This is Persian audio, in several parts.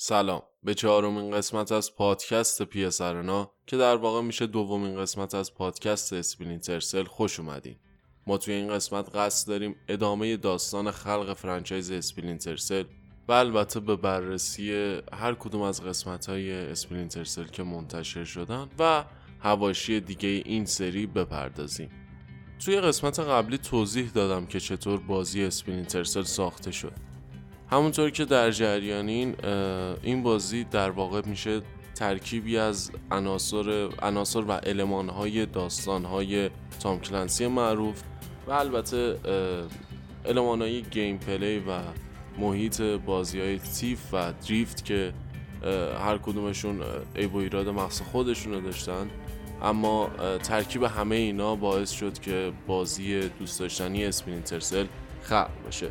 سلام. به چهارمین قسمت از پادکست PsArena که در واقع میشه دومین قسمت از پادکست Splinter Cell خوش اومدین. ما توی این قسمت قصد داریم ادامه داستان خلق franchise Splinter Cell و البته به بررسی هر کدوم از قسمت های Splinter Cell که منتشر شدن و حواشی دیگه این سری بپردازیم. توی قسمت قبلی توضیح دادم که چطور بازی Splinter Cell ساخته شد. همونطور که در جریانین این بازی در واقع میشه ترکیبی از عناصر عناصر و المانهای داستانهای تام کلنسی معروف و البته المانهای gameplay و محیط بازی های Thief و دریفت که هر کدومشون عیب و ایراد مخصوص خودشون رو داشتن. اما ترکیب همه اینا باعث شد که بازی دوست داشتنی Splinter Cell خلق بشه.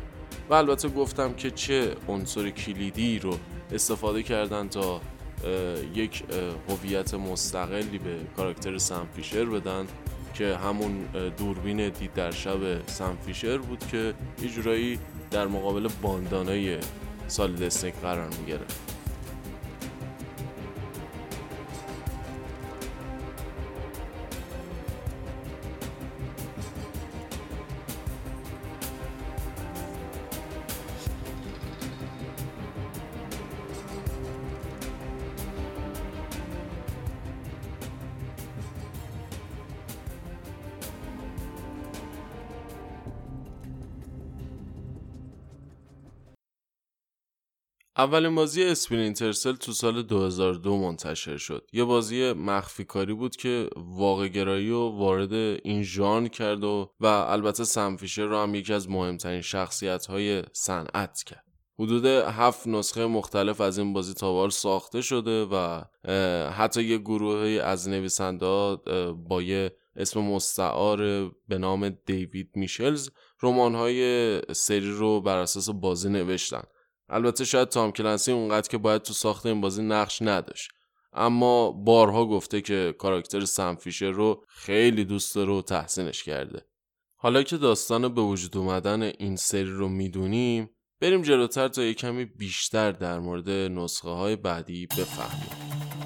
و البته گفتم که چه عنصر کلیدی رو استفاده کردن تا یک هویت مستقلی به کاراکتر سم بدن که همون دوربین دید در شب سم بود که یه جورایی در مقابل باندانای سال اسنیک قرار می‌گرفت. اولین بازی اسپرینترسل تو سال 2002 منتشر شد. یه بازی مخفی کاری بود که واقع گرایی و وارد این ژانر کرد و و البته سمفیشر رو هم یکی از مهمترین شخصیت های صنعت کرد. حدود هفت نسخه مختلف از این بازی تاوار ساخته شده و حتی یه گروه از نویسنده با یه اسم مستعار به نام دیوید میشلز رمان های سری رو بر اساس بازی نوشتن البته شاید تام کلنسی اونقدر که باید تو ساخت این بازی نقش نداشت. اما بارها گفته که کاراکتر سم فیشر رو خیلی دوست داره و تحسینش کرده. حالا که داستان به وجود اومدن این سری رو می‌دونیم بریم جلوتر تا یه کمی بیشتر در مورد نسخه های بعدی بفهمیم.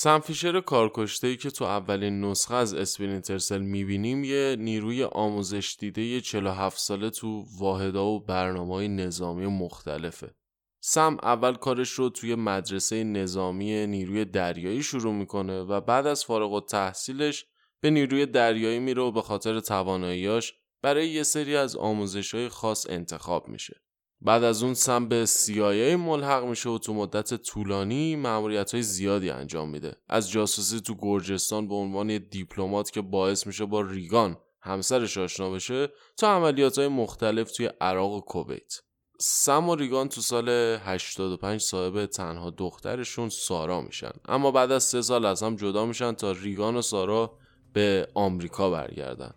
سمفیشر کارکشته ای که تو اولین نسخه از اسپرینترسل می‌بینیم یه نیروی آموزش دیده 47 ساله تو واحدا و برنامه های نظامی مختلفه. سم اول کارش رو توی مدرسه نظامی نیروی دریایی شروع می‌کنه و بعد از فارغ و تحصیلش به نیروی دریایی میره و به خاطر تواناییاش برای یه سری از آموزش های خاص انتخاب میشه. بعد از اون سم به CIA ملحق میشه و تو مدت طولانی معمولیت های زیادی انجام میده. از جاسوسی تو گرجستان به عنوان دیپلمات که باعث میشه با ریگان همسرش آشنا بشه تا عملیات های مختلف توی عراق و کویت. سم و ریگان تو سال 85 صاحب تنها دخترشون سارا میشن. اما بعد از سه سال از هم جدا میشن تا ریگان و سارا به آمریکا برگردن.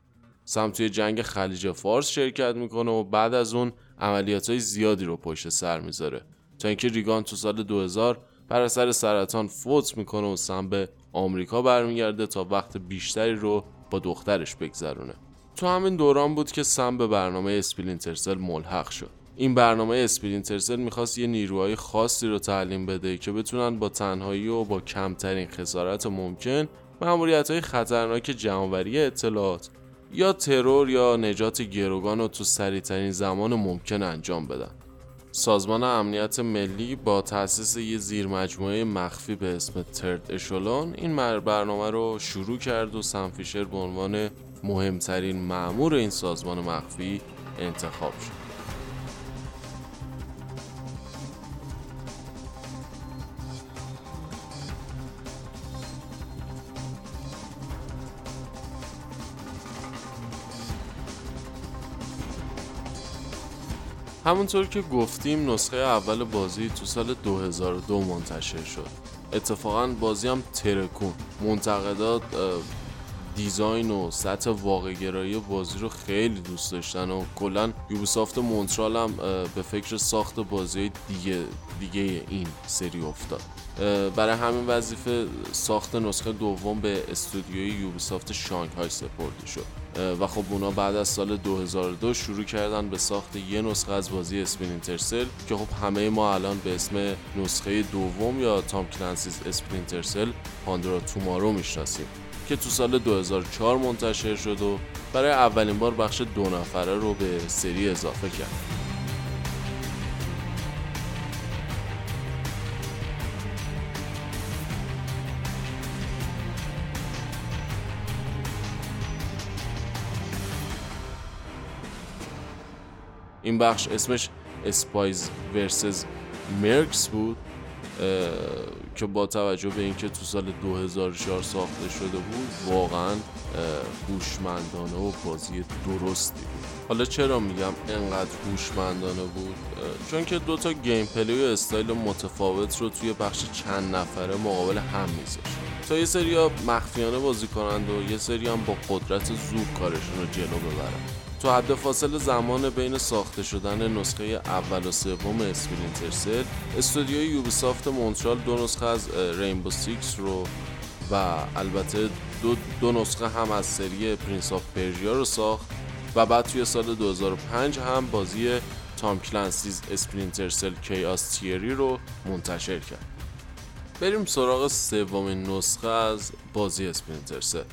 سم توی جنگ خلیج فارس شرکت می‌کنه و بعد از اون عملیات های زیادی رو پشت سر می‌ذاره. تا اینکه ریگان تو سال 2000 بر اثر سرطان فوت می‌کنه و سم به آمریکا برمیگرده تا وقت بیشتری رو با دخترش بگذرونه. تو همین دوران بود که سم به برنامه Splinter Cell ملحق شد. این برنامه Splinter Cell می‌خواست یه نیروهای خاصی رو تعلیم بده که بتونن به تنهایی و با کمترین خسارت ممکن مأموریت های خطرناک جمع‌آوری اطلاعات یا ترور یا نجات گروگان رو تو سریعترین زمان ممکن انجام بدن. سازمان امنیت ملی با تأسیس یه زیر مجموعه مخفی به اسم Third Echelon این برنامه رو شروع کرد و سم فیشر به عنوان مهمترین معمور این سازمان مخفی انتخاب شد. همونطور که گفتیم نسخه اول بازی تو سال 2002 منتشر شد. اتفاقا بازی هم ترکون. منتقدا design و سطح واقع گرایی بازی رو خیلی دوست داشتن و کلا Ubisoft Montreal هم به فکر ساخت بازی دیگه دیگه این سری افتاد. برای همین وظیفه ساخت نسخه دوم به استودیوی Ubisoft Shanghai سپرده شد. و خب اونا بعد از سال 2002 شروع کردن به ساخت یه نسخه از بازی Splinter Cell که خب همه ما الان به اسم نسخه دوم یا Tom Clancy's Splinter Cell پاندرا تومارو می‌شناسیم که تو سال 2004 منتشر شد و برای اولین بار بخش دو نفره رو به سری اضافه کرد. این بخش اسمش اسپایز ورسز Mercs بود که با توجه به اینکه تو سال 2004 ساخته شده بود واقعا هوشمندانه و بازی درستی بود. حالا چرا میگم انقدر هوشمندانه بود؟ چون که دوتا gameplay و استایل متفاوت رو توی بخش چند نفره مقابل هم میذاشت. تا یه سری ها مخفیانه بازی کنند و یه سری هم با قدرت زور کارشون رو جلو ببرن تو حد فاصل زمان بین ساخته شدن نسخه اول و سوم Splinter Cell استودیوی Ubisoft Montreal دو نسخه از Rainbow Six رو و البته دو, دو نسخه هم از سری Prince of Persia رو ساخت و بعد توی سال 2005 هم بازی Tom Clancy's Splinter Cell Chaos Theory رو منتشر کرد. بریم سراغ سومین نسخه از بازی Splinter Cell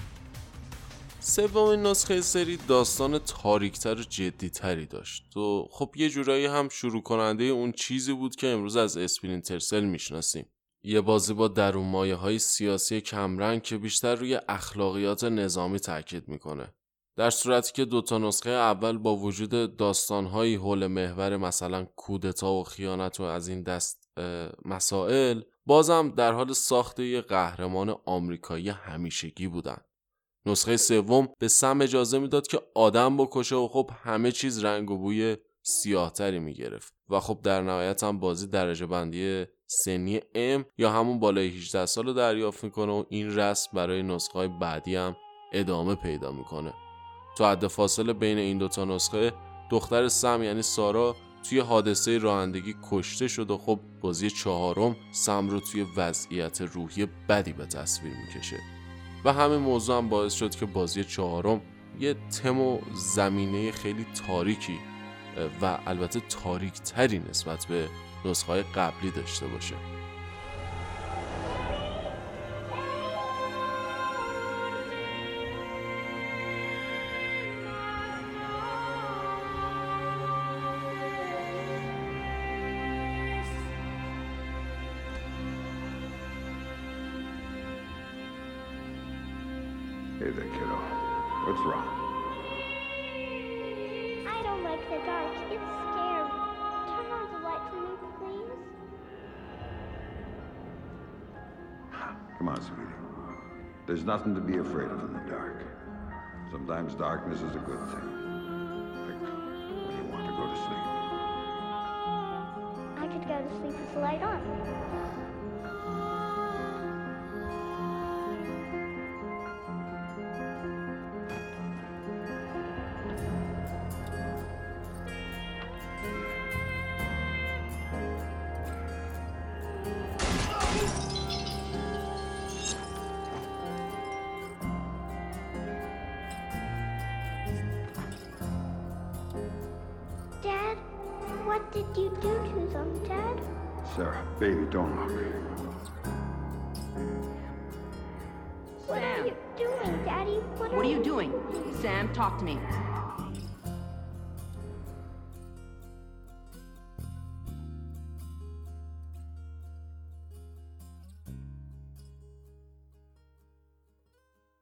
سومین نسخه سری داستان تاریکتر و جدیتری داشت. و خب یه جورایی هم شروع کننده اون چیزی بود که امروز از Splinter Cell می‌شناسیم. یه بازی با درون مایه های سیاسی کمرنگ که بیشتر روی اخلاقیات نظامی تاکید می‌کنه. در صورتی که دوتا نسخه اول با وجود داستانهایی حول محور مثلا کودتا و خیانت و از این دست مسائل بازم در حال ساخت یه قهرمان آمریکایی همیشگی بودن. نسخه سوم به سم اجازه می‌داد که آدم بکشه و خب همه چیز رنگ و بوی سیاهتری می‌گرفت. و خب در نهایت هم بازی درجه بندی سنی M یا همون بالای 18 سال رو دریافت می‌کنه و این رسم برای نسخه های بعدی هم ادامه پیدا می‌کنه. تو حد فاصله بین این دوتا نسخه دختر سم یعنی سارا توی حادثه رانندگی کشته شد و خب بازی چهارم سم رو توی وضعیت روحی بدی به تصویر می‌کشه. و همین موضوع هم باعث شد که بازی چهارم یه تم و زمینه خیلی تاریکی و البته تاریک تری نسبت به نسخه قبلی داشته باشه. Nothing to be afraid of in the dark. Sometimes darkness is a good thing. Like when you want to go to sleep. I could go to sleep with the light on. Don't look. What are Sam. you doing, Daddy? What, What are you doing? Sam, talk to me.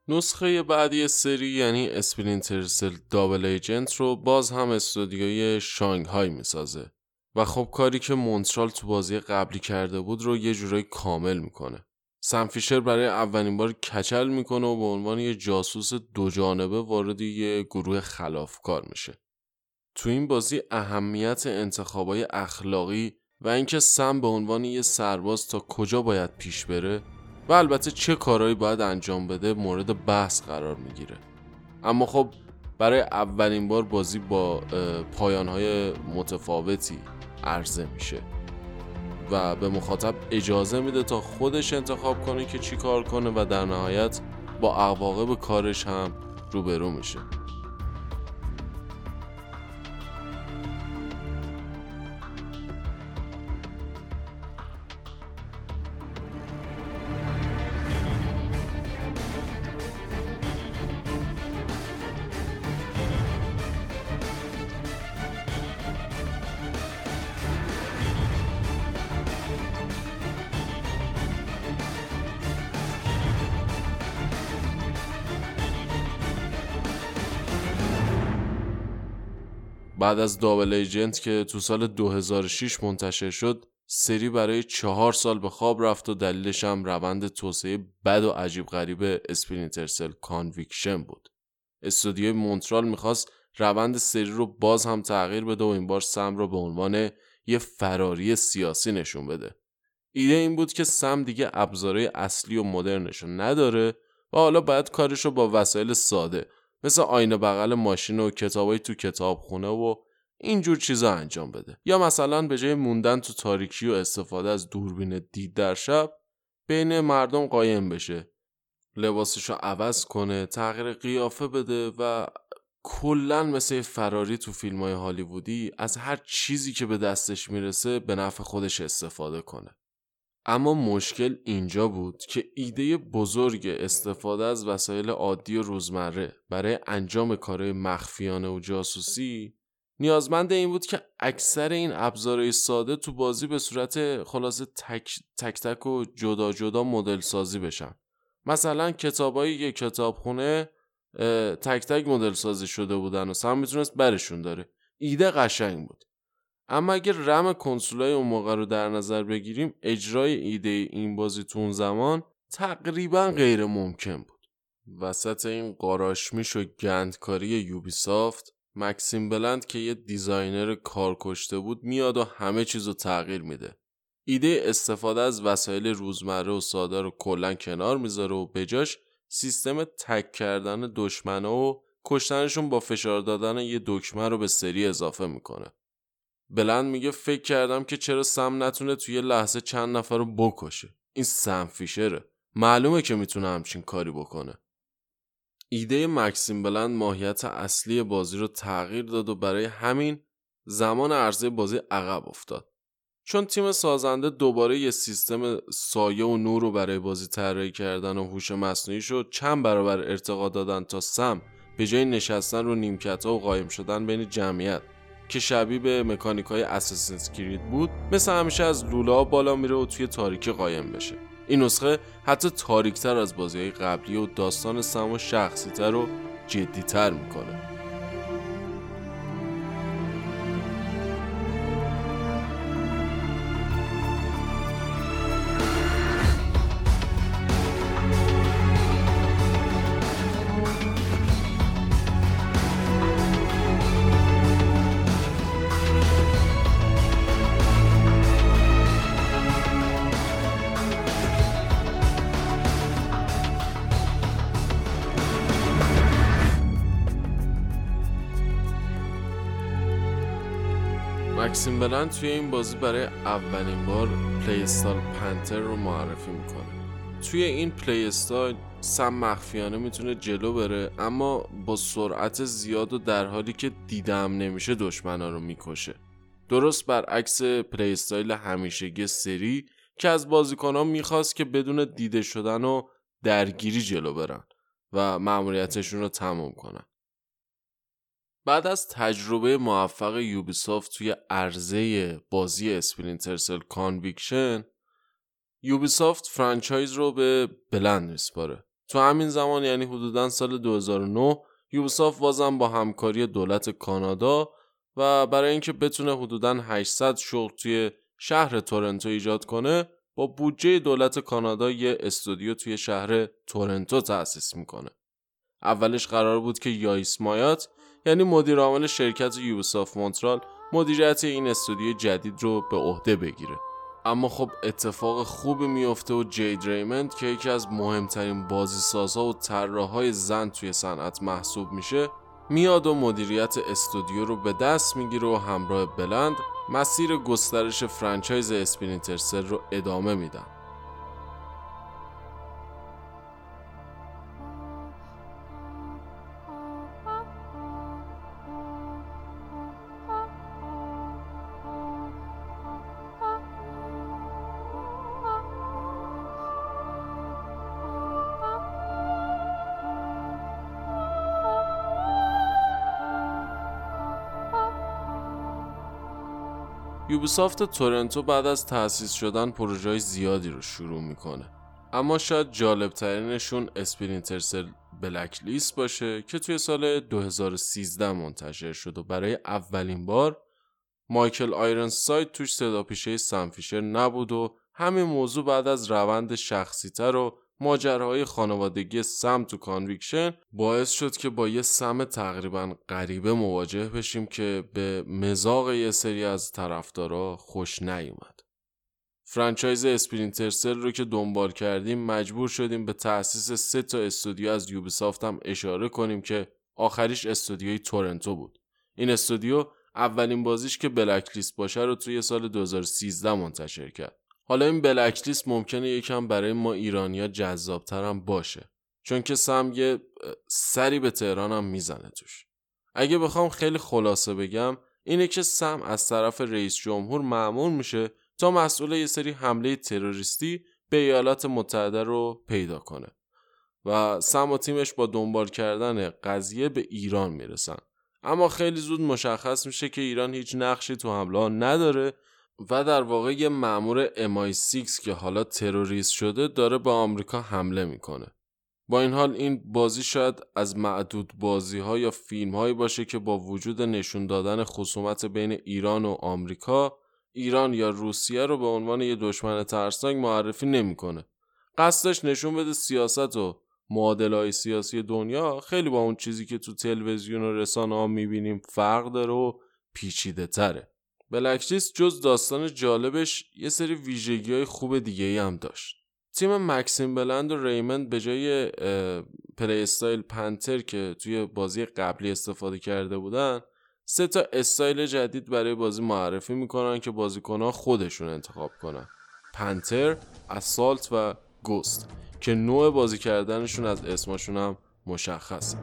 نسخه بعدی سری یعنی اسپرینتر سل دابل ایجنت رو باز هم استودیوی شانگهای می‌سازه و خب کاری که مونترال تو بازی قبلی کرده بود رو یه جورایی کامل می‌کنه. سم فیشر برای اولین بار کچل می‌کنه و به عنوان یه جاسوس دو جانبه وارد یه گروه خلافکار میشه. تو این بازی اهمیت انتخابای اخلاقی و اینکه سم به عنوان یه سرباز تا کجا باید پیش بره و البته چه کارهایی باید انجام بده مورد بحث قرار می‌گیره. اما خب برای اولین بار بازی با پایانهای متفاوتی عرضه میشه و به مخاطب اجازه میده تا خودش انتخاب کنه که چی کار کنه و در نهایت با عواقب کارش هم روبرو میشه. بعد از Double Agent که تو سال 2006 منتشر شد سری برای چهار سال به خواب رفت و دلیلش هم روند توسعه بد و عجیب غریب Splinter Cell Conviction بود. استودیوی مونترال می‌خواست روند سری رو باز هم تغییر بده و این بار سم رو به عنوان یه فراری سیاسی نشون بده. ایده این بود که سم دیگه ابزارهای اصلی و مدرنش نداره و حالا باید کارش رو با وسایل ساده مثل آینه بغل ماشین و کتابای تو کتابخونه و اینجور چیزا انجام بده. یا مثلا به جای موندن تو تاریکی و استفاده از دوربین دید در شب بین مردم قایم بشه. لباسشو عوض کنه تغییر قیافه بده و کلا مثل فراری تو فیلم های هالیوودی از هر چیزی که به دستش می‌رسه به نفع خودش استفاده کنه. اما مشکل اینجا بود که ایده بزرگ استفاده از وسایل عادی و روزمره برای انجام کارهای مخفیانه و جاسوسی نیازمند این بود که اکثر این ابزارهای ساده تو بازی به صورت خلاصه تک تک, تک و جدا جدا مدل سازی بشن. مثلا کتابای یک کتابخونه تک تک مدل سازی شده بودن و سم می‌تونست برشون داره. ایده قشنگ بود. اما اگر رم کنسولای اون موقع رو در نظر بگیریم اجرای ایده این بازی تو اون زمان تقریبا غیر ممکن بود. وسط این قاراشمیش و گندکاری یوبیسافت مکسیم بلند که یه دیزاینر کار کشته بود میاد و همه چیز رو تغییر میده. ایده استفاده از وسایل روزمره و ساده رو کلا کنار می‌ذاره و بجاش سیستم تک کردن دشمنه و کشتنشون با فشار دادن یه دکمه رو به سری اضافه می‌کنه. بلند میگه فکر کردم که چرا سم نتونه توی لحظه چند نفر رو بکشه. این سم فیشره. معلومه که می‌تونه همچین کاری بکنه. ایده مکسیم بلند ماهیت اصلی بازی رو تغییر داد و برای همین زمان عرضه بازی عقب افتاد. چون تیم سازنده دوباره یه سیستم سایه و نور رو برای بازی طراحی کردن و هوش مصنوعی شد چند برابر ارتقا دادن تا سم به جای نشستن رو نیمکت ها و قایم شدن بین جمعیت. که شبیه به مکانیک های اساسینز کرید بود مثل همیشه از لولا بالا میره و توی تاریکی قایم بشه. این نسخه حتی تاریکتر از بازی های قبلی و داستان سم و شخصیتر و جدیتر می‌کنه. مکسیم بلند توی این بازی برای اولین بار play style Panther رو معرفی می‌کنه. توی این play style سم مخفیانه می‌تونه جلو بره اما با سرعت زیاد و در حالی که دیده نمیشه دشمنا رو می‌کشه. درست برعکس play style همیشگی سری که از بازیکنان می‌خواست که بدون دیده شدن و درگیری جلو برن و مأموریتشون رو تمام کنن. بعد از تجربه موفق Ubisoft توی عرضه بازی Splinter Cell Conviction Ubisoft franchise رو به بلند میسپاره. تو همین زمان یعنی حدودا سال 2009 Ubisoft بازم با همکاری دولت کانادا و برای اینکه بتونه حدودا 800 شغل توی شهر تورنتو ایجاد کنه با بودجه دولت کانادا یه استودیو توی شهر تورنتو تأسیس می‌کنه. اولش قرار بود که یانیس مالات یعنی مدیر عامل شرکت Ubisoft Montreal مدیریت این استودیو جدید رو به عهده بگیره. اما خب اتفاق خوبی میفته و جید ریمند که یکی از مهمترین بازیسازها و طراحهای زن توی صنعت محسوب میشه میاد و مدیریت استودیو رو به دست می‌گیره و همراه بلند مسیر گسترش franchise Splinter Cell رو ادامه میدن. Ubisoft Toronto بعد از تأسیس شدن پروژه زیادی رو شروع می‌کنه. اما شاید جالب ترینشون Splinter Cell Blacklist باشه که توی سال 2013 منتشر شد و برای اولین بار مایکل آیرونساید توش صدا پیشه نبود و همین موضوع بعد از روند شخصیتر و ماجراهای خانوادگی سم تو Conviction باعث شد که با یه سم تقریبا غریبه مواجه بشیم که به مذاق یه سری از طرفدارا خوش نیومد. franchise Splinter Cell رو که دنبال کردیم مجبور شدیم به تأسیس سه تا استودیو از Ubisoft هم اشاره کنیم که آخریش استودیوی تورنتو بود. این استودیو اولین بازیش که Blacklist باشه رو توی سال 2013 منتشر کرد. حالا این Blacklist ممکنه یکم برای ما ایرانیا هم باشه چون که سم یه سری به تهران هم می‌زنه توش. اگه بخوام خیلی خلاصه بگم اینه که سم از طرف رئیس جمهور معمول میشه تا مسئول یه سری حمله تروریستی به ایالات متحده رو پیدا کنه. و سم و تیمش با دنبال کردن قضیه به ایران می‌رسن. اما خیلی زود مشخص میشه که ایران هیچ نقشی تو حمله نداره و در واقع یه مأمور MI6 که حالا تروریست شده داره به آمریکا حمله می‌کنه. با این حال این بازی شاید از معدود بازی ها یا فیلم هایی باشه که با وجود نشون دادن خصومت بین ایران و آمریکا ایران یا روسیه رو به عنوان یه دشمن ترسناک معرفی نمی‌کنه. قصدش نشون بده سیاست و معادله های سیاسی دنیا خیلی با اون چیزی که تو تلویزیون و رسانه ها می‌بینیم فرق داره و پیچیده تره. Blacklist جز داستان جالبش یه سری ویژگی های خوب دیگه ای هم داشت. تیم مکسیم بلند و ریمند به جای play style Panther که توی بازی قبلی استفاده کرده بودن سه تا استایل جدید برای بازی معرفی می‌کنن که بازیکنها خودشون انتخاب کنن. پنتر، اسالت و گوست که نوع بازی کردنشون از اسمشون هم مشخصه.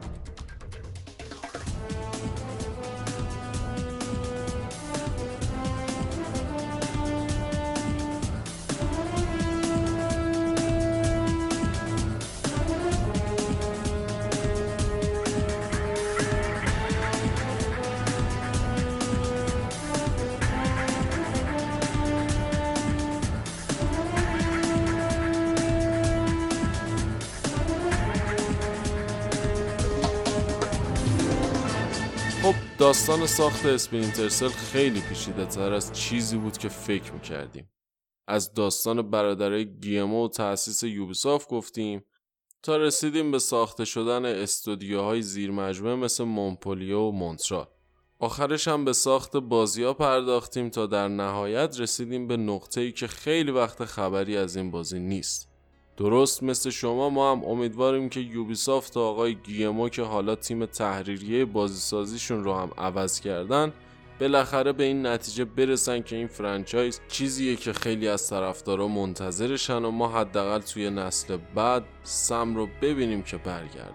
داستان ساخت Splinter Cell خیلی پیچیده تر از چیزی بود که فکر می‌کردیم. از داستان برادرای گیمو و تأسیس Ubisoft گفتیم تا رسیدیم به ساخته شدن استودیوهای زیر مجموعه مثل مونپلیه و مونترال. آخرش هم به ساخت بازی ها پرداختیم تا در نهایت رسیدیم به نقطه ای که خیلی وقت خبری از این بازی نیست. درست مثل شما ما هم امیدواریم که Ubisoft و آقای گیمو که حالا تیم تحریریه بازیسازیشون رو هم عوض کردن بالاخره به این نتیجه برسن که این franchise چیزیه که خیلی از طرفدارا منتظرشن و ما حداقل توی نسل بعد سم رو ببینیم که برگرده.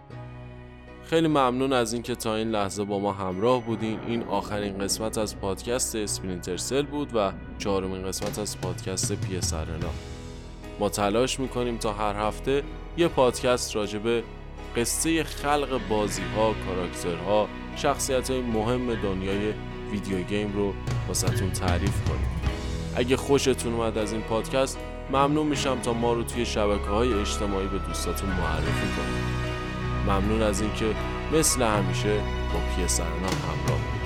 خیلی ممنون از اینکه تا این لحظه با ما همراه بودین. این آخرین قسمت از پادکست Splinter Cell بود و چهارمین قسمت از پادکست PsArena ما تلاش می‌کنیم تا هر هفته یه پادکست راجبه قصه خلق بازی ها، کاراکترها، شخصیت های مهم دنیای ویدیو گیم رو واسهتون تعریف کنیم. اگه خوشتون اومد از این پادکست ممنون میشم تا ما رو توی شبکه های اجتماعی به دوستاتون معرفی کنیم ممنون از اینکه مثل همیشه با پی همراه